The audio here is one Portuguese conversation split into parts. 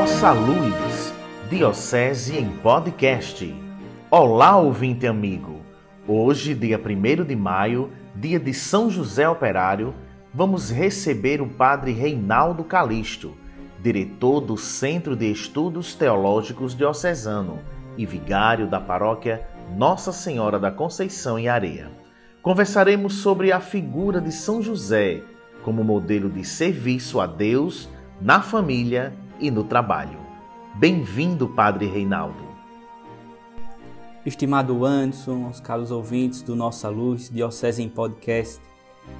Nossa Luz, Diocese em Podcast. Olá, ouvinte amigo. Hoje, dia 1 de maio, dia de São José Operário, vamos receber o Padre Reinaldo Calixto, diretor do Centro de Estudos Teológicos Diocesano e vigário da paróquia Nossa Senhora da Conceição em Areia. Conversaremos sobre a figura de São José como modelo de serviço a Deus na família e no trabalho. Bem-vindo, Padre Reinaldo. Estimado Anderson, os caros ouvintes do Nossa Luz, Diocese em Podcast,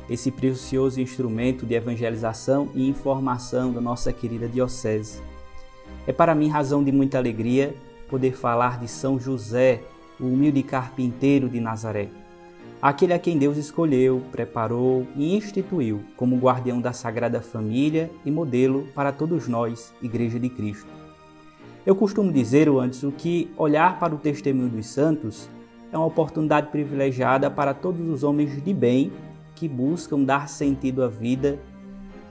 esse precioso instrumento de evangelização e informação da nossa querida Diocese. É para mim razão de muita alegria poder falar de São José, o humilde carpinteiro de Nazaré aquele a quem Deus escolheu, preparou e instituiu como guardião da Sagrada Família e modelo para todos nós, Igreja de Cristo. Eu costumo dizer, antes, o que olhar para o testemunho dos santos é uma oportunidade privilegiada para todos os homens de bem que buscam dar sentido à vida,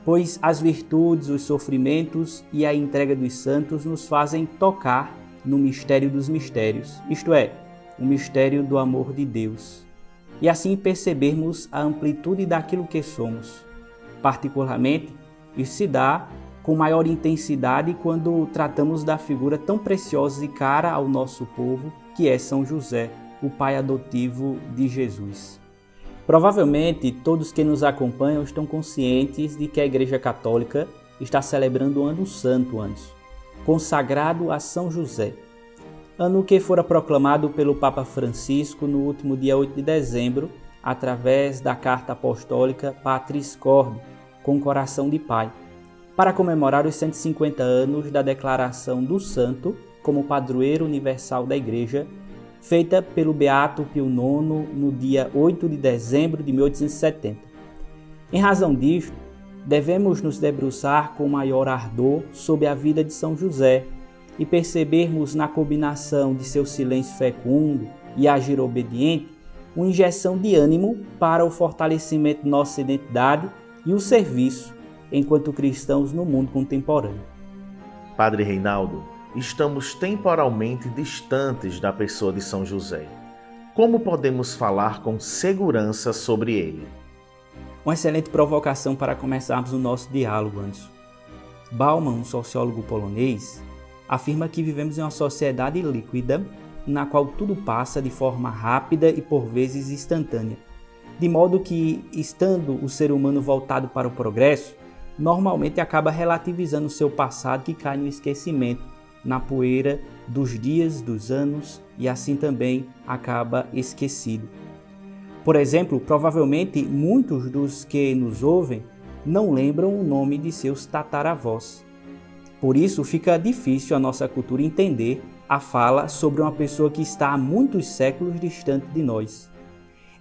pois as virtudes, os sofrimentos e a entrega dos santos nos fazem tocar no mistério dos mistérios, isto é, o mistério do amor de Deus e assim percebermos a amplitude daquilo que somos. Particularmente, isso se dá com maior intensidade quando tratamos da figura tão preciosa e cara ao nosso povo, que é São José, o pai adotivo de Jesus. Provavelmente todos que nos acompanham estão conscientes de que a Igreja Católica está celebrando o Ano Santo antes, consagrado a São José, ano que fora proclamado pelo Papa Francisco no último dia 8 de dezembro, através da carta apostólica Patris Corde, com coração de pai, para comemorar os 150 anos da declaração do santo como padroeiro universal da Igreja, feita pelo Beato Pio IX no dia 8 de dezembro de 1870. Em razão disto, devemos nos debruçar com maior ardor sobre a vida de São José, e percebermos na combinação de seu silêncio fecundo e agir obediente uma injeção de ânimo para o fortalecimento de nossa identidade e o serviço enquanto cristãos no mundo contemporâneo. Padre Reinaldo, estamos temporalmente distantes da pessoa de São José. Como podemos falar com segurança sobre ele? Uma excelente provocação para começarmos o nosso diálogo, Anderson. Bauman, um sociólogo polonês, afirma que vivemos em uma sociedade líquida na qual tudo passa de forma rápida e por vezes instantânea. De modo que, estando o ser humano voltado para o progresso, normalmente acaba relativizando o seu passado que cai no esquecimento, na poeira dos dias, dos anos e assim também acaba esquecido. Por exemplo, provavelmente muitos dos que nos ouvem não lembram o nome de seus tataravós. Por isso, fica difícil a nossa cultura entender a fala sobre uma pessoa que está há muitos séculos distante de nós.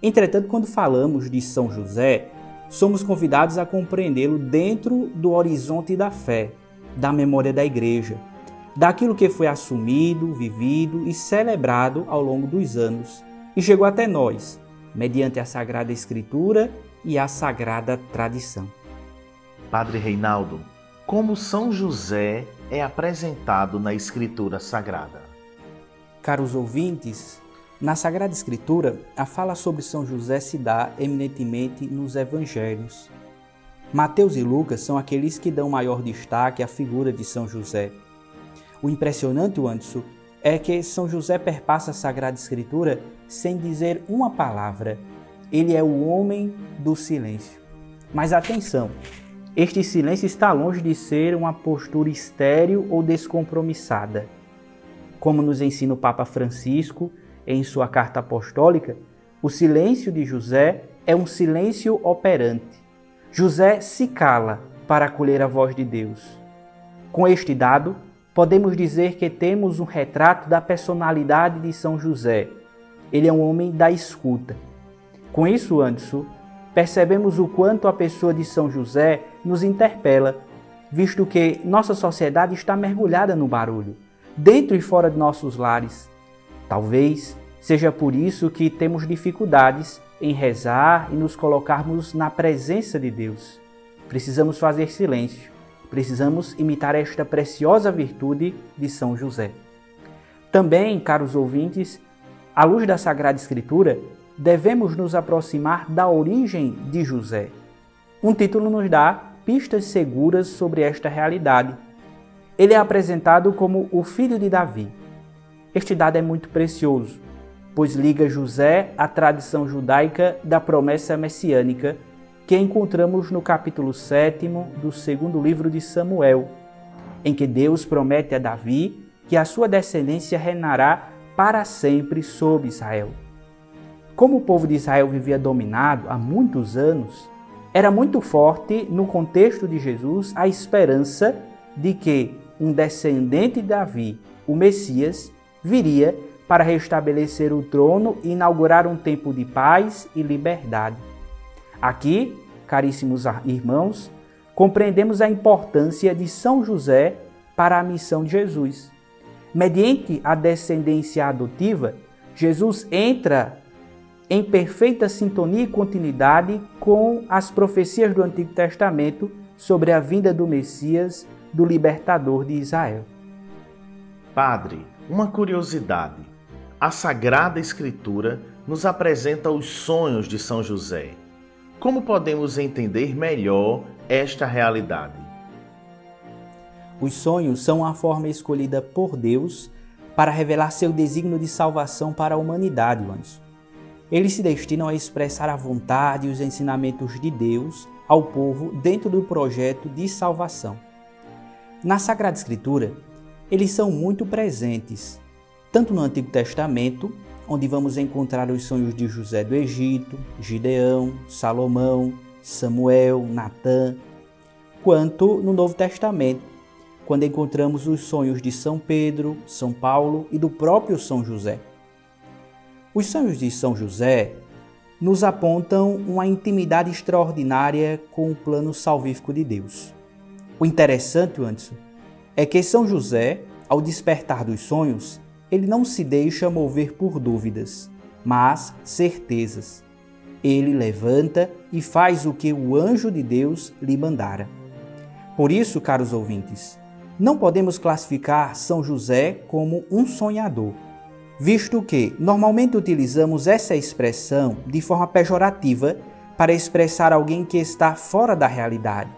Entretanto, quando falamos de São José, somos convidados a compreendê-lo dentro do horizonte da fé, da memória da Igreja, daquilo que foi assumido, vivido e celebrado ao longo dos anos e chegou até nós, mediante a Sagrada Escritura e a Sagrada Tradição. Padre Reinaldo, como São José é apresentado na Escritura Sagrada. Caros ouvintes, na Sagrada Escritura, a fala sobre São José se dá eminentemente nos Evangelhos. Mateus e Lucas são aqueles que dão maior destaque à figura de São José. O impressionante, Anderson, é que São José perpassa a Sagrada Escritura sem dizer uma palavra. Ele é o homem do silêncio. Mas atenção, este silêncio está longe de ser uma postura estéril ou descompromissada. Como nos ensina o Papa Francisco em sua carta apostólica, o silêncio de José é um silêncio operante. José se cala para acolher a voz de Deus. Com este dado, podemos dizer que temos um retrato da personalidade de São José. Ele é um homem da escuta. Com isso, Anderson, percebemos o quanto a pessoa de São José nos interpela, visto que nossa sociedade está mergulhada no barulho, dentro e fora de nossos lares. Talvez seja por isso que temos dificuldades em rezar e nos colocarmos na presença de Deus. Precisamos fazer silêncio Precisamos imitar esta preciosa virtude de São José. Também, caros ouvintes, à luz da Sagrada Escritura, devemos nos aproximar da origem de José. Um título nos dá pistas seguras sobre esta realidade. Ele é apresentado como o filho de Davi. Este dado é muito precioso, pois liga José à tradição judaica da promessa messiânica que encontramos no capítulo 7 do segundo livro de Samuel, em que Deus promete a Davi que a sua descendência reinará para sempre sobre Israel. Como o povo de Israel vivia dominado há muitos anos, era muito forte no contexto de Jesus a esperança de que um descendente de Davi, o Messias, viria para restabelecer o trono e inaugurar um tempo de paz e liberdade. Aqui, caríssimos irmãos, compreendemos a importância de São José para a missão de Jesus. Mediante a descendência adotiva, Jesus entra em perfeita sintonia e continuidade com as profecias do Antigo Testamento sobre a vinda do Messias, do libertador de Israel. Padre, uma curiosidade. A Sagrada Escritura nos apresenta os sonhos de São José. Como podemos entender melhor esta realidade? Os sonhos são a forma escolhida por Deus para revelar seu desígnio de salvação para a humanidade, Anderson. Eles se destinam a expressar a vontade e os ensinamentos de Deus ao povo dentro do projeto de salvação. Na Sagrada Escritura, eles são muito presentes, tanto no Antigo Testamento onde vamos encontrar os sonhos de José do Egito, Gideão, Salomão, Samuel, Natã, quanto no Novo Testamento, quando encontramos os sonhos de São Pedro, São Paulo e do próprio São José. Os sonhos de São José nos apontam uma intimidade extraordinária com o plano salvífico de Deus. O interessante, Anderson, é que São José, ao despertar dos sonhos, ele não se deixa mover por dúvidas, mas certezas. Ele levanta e faz o que o anjo de Deus lhe mandara. Por isso, caros ouvintes, não podemos classificar São José como um sonhador, visto que normalmente utilizamos essa expressão de forma pejorativa para expressar alguém que está fora da realidade,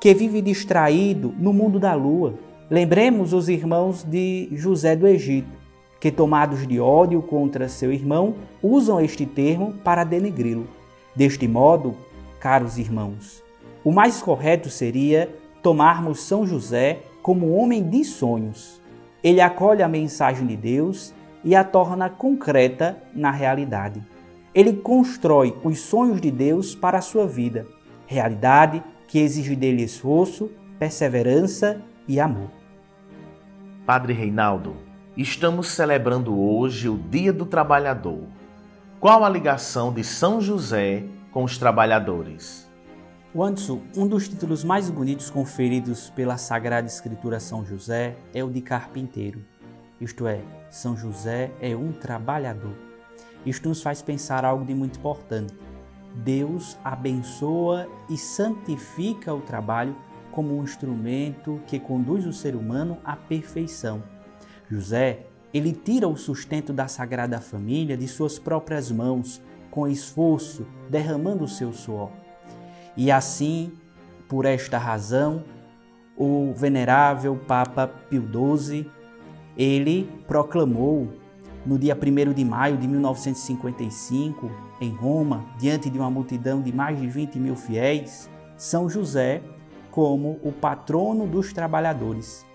que vive distraído no mundo da lua. Lembremos os irmãos de José do Egito que, tomados de ódio contra seu irmão, usam este termo para denegri-lo. Deste modo, caros irmãos, o mais correto seria tomarmos São José como homem de sonhos. Ele acolhe a mensagem de Deus e a torna concreta na realidade. Ele constrói os sonhos de Deus para a sua vida, realidade que exige dele esforço, perseverança e amor. Padre Reinaldo, Estamos celebrando hoje o Dia do Trabalhador. Qual a ligação de São José com os trabalhadores? Wanderson, um dos títulos mais bonitos conferidos pela Sagrada Escritura a São José é o de carpinteiro. Isto é, São José é um trabalhador. Isto nos faz pensar algo de muito importante. Deus abençoa e santifica o trabalho como um instrumento que conduz o ser humano à perfeição José, ele tira o sustento da Sagrada Família de suas próprias mãos, com esforço, derramando o seu suor. E assim, por esta razão, o venerável Papa Pio XII, ele proclamou no dia 1 de maio de 1955, em Roma, diante de uma multidão de mais de 20 mil fiéis, São José como o patrono dos trabalhadores.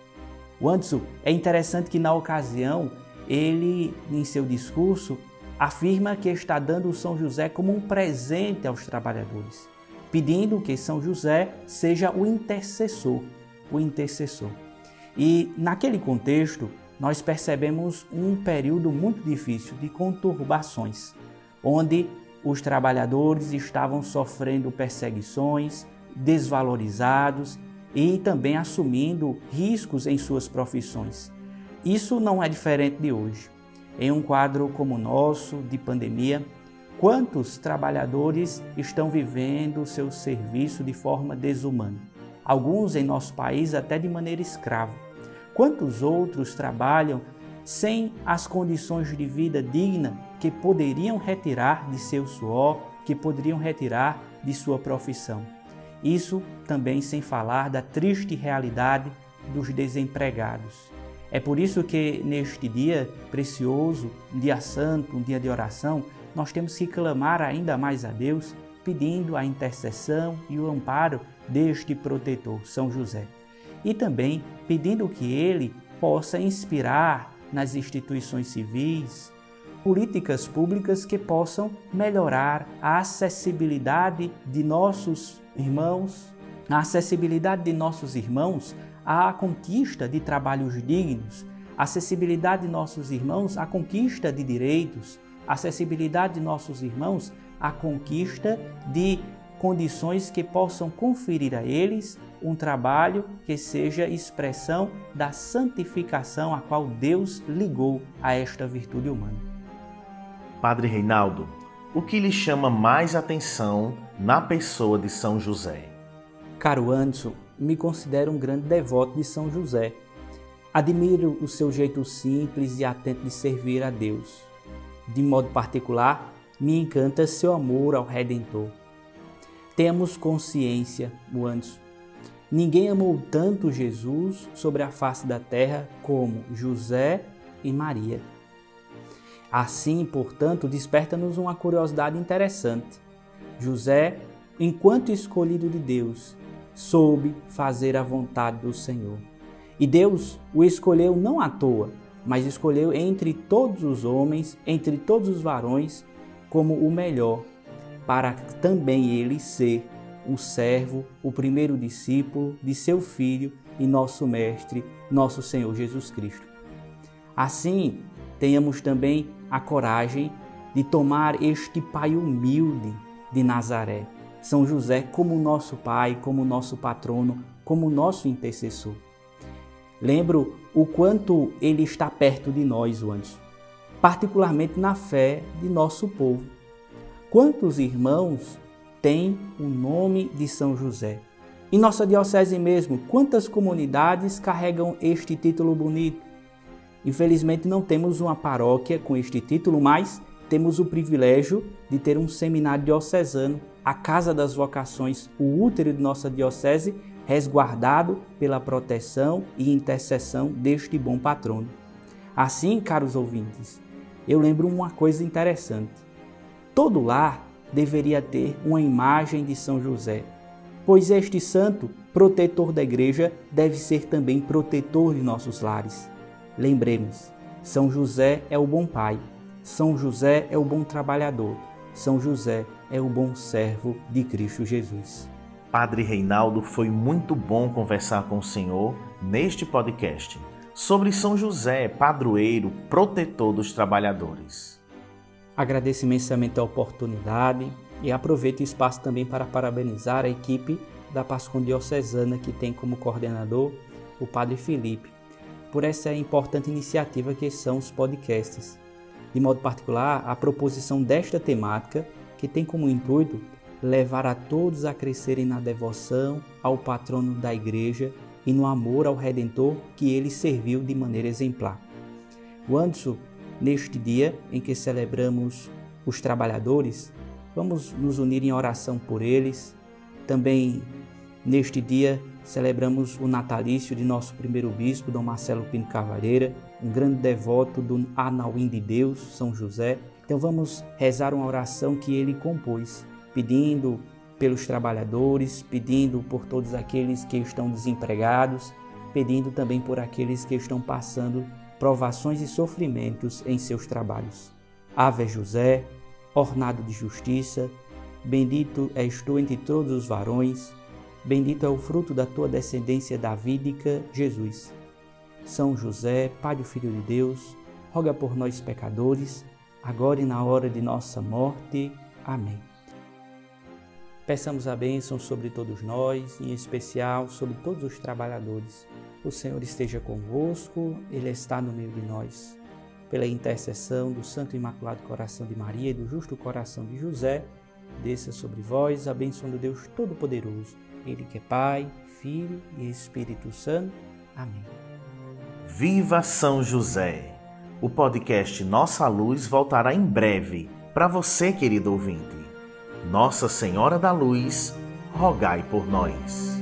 O Anderson, é interessante que na ocasião ele, em seu discurso, afirma que está dando São José como um presente aos trabalhadores, pedindo que São José seja o intercessor, o intercessor. E naquele contexto, nós percebemos um período muito difícil de conturbações, onde os trabalhadores estavam sofrendo perseguições, desvalorizados e também assumindo riscos em suas profissões. Isso não é diferente de hoje. Em um quadro como o nosso, de pandemia, quantos trabalhadores estão vivendo seu serviço de forma desumana? alguns em nosso país até de maneira escrava. Quantos outros trabalham sem as condições de vida digna que poderiam retirar de seu suor, que poderiam retirar de sua profissão? Isso também sem falar da triste realidade dos desempregados. É por isso que neste dia precioso, um dia santo, um dia de oração, nós temos que clamar ainda mais a Deus, pedindo a intercessão e o amparo deste protetor, São José. E também pedindo que ele possa inspirar nas instituições civis políticas públicas que possam melhorar a acessibilidade de nossos irmãos, a acessibilidade de nossos irmãos à conquista de trabalhos dignos, acessibilidade de nossos irmãos à conquista de direitos, acessibilidade de nossos irmãos à conquista de condições que possam conferir a eles um trabalho que seja expressão da santificação a qual Deus ligou a esta virtude humana. Padre Reinaldo, o que lhe chama mais atenção na pessoa de São José? Caro Anderson, me considero um grande devoto de São José. Admiro o seu jeito simples e atento de servir a Deus. De modo particular, me encanta seu amor ao Redentor. Temos consciência, Anderson. Ninguém amou tanto Jesus sobre a face da terra como José e Maria. Assim, portanto, desperta-nos uma curiosidade interessante. José, enquanto escolhido de Deus, soube fazer a vontade do Senhor. E Deus o escolheu não à toa, mas escolheu entre todos os homens, entre todos os varões, como o melhor, para também ele ser um servo, o primeiro discípulo de seu Filho e nosso Mestre, nosso Senhor Jesus Cristo. Assim, tenhamos também a coragem de tomar este Pai humilde de Nazaré são José como nosso pai, como nosso patrono, como nosso intercessor. Lembro o quanto ele está perto de nós, anjo, particularmente na fé de nosso povo. Quantos irmãos têm o nome de São José? Em nossa diocese mesmo, quantas comunidades carregam este título bonito? Infelizmente não temos uma paróquia com este título, mas temos o privilégio de ter um seminário diocesano a Casa das Vocações, o útero de nossa Diocese, resguardado pela proteção e intercessão deste bom patrono. Assim, caros ouvintes, eu lembro uma coisa interessante. Todo lar deveria ter uma imagem de São José, pois este santo, protetor da igreja, deve ser também protetor de nossos lares. Lembremos, São José é o bom pai, São José é o bom trabalhador, São José é o bom servo de Cristo Jesus. Padre Reinaldo, foi muito bom conversar com o Senhor neste podcast sobre São José, padroeiro, protetor dos trabalhadores. Agradeço imensamente a oportunidade e aproveito o espaço também para parabenizar a equipe da Pascom Diocesana, que tem como coordenador o Padre Felipe, por essa importante iniciativa que são os podcasts. De modo particular, a proposição desta temática que tem como intuito levar a todos a crescerem na devoção ao patrono da igreja e no amor ao Redentor que ele serviu de maneira exemplar. O Anderson, neste dia em que celebramos os trabalhadores, vamos nos unir em oração por eles. Também neste dia celebramos o natalício de nosso primeiro bispo, Dom Marcelo Pinto Cavalheira, um grande devoto do Anauim de Deus, São José, então vamos rezar uma oração que ele compôs, pedindo pelos trabalhadores, pedindo por todos aqueles que estão desempregados, pedindo também por aqueles que estão passando provações e sofrimentos em seus trabalhos. Ave José, ornado de justiça, bendito és tu entre todos os varões, bendito é o fruto da tua descendência davídica, Jesus. São José, Pai do Filho de Deus, roga por nós pecadores, agora e na hora de nossa morte. Amém. Peçamos a bênção sobre todos nós, em especial sobre todos os trabalhadores. O Senhor esteja convosco, Ele está no meio de nós. Pela intercessão do Santo Imaculado Coração de Maria e do Justo Coração de José, desça sobre vós a bênção do Deus Todo-Poderoso, Ele que é Pai, Filho e Espírito Santo. Amém. Viva São José! O podcast Nossa Luz voltará em breve para você, querido ouvinte. Nossa Senhora da Luz, rogai por nós.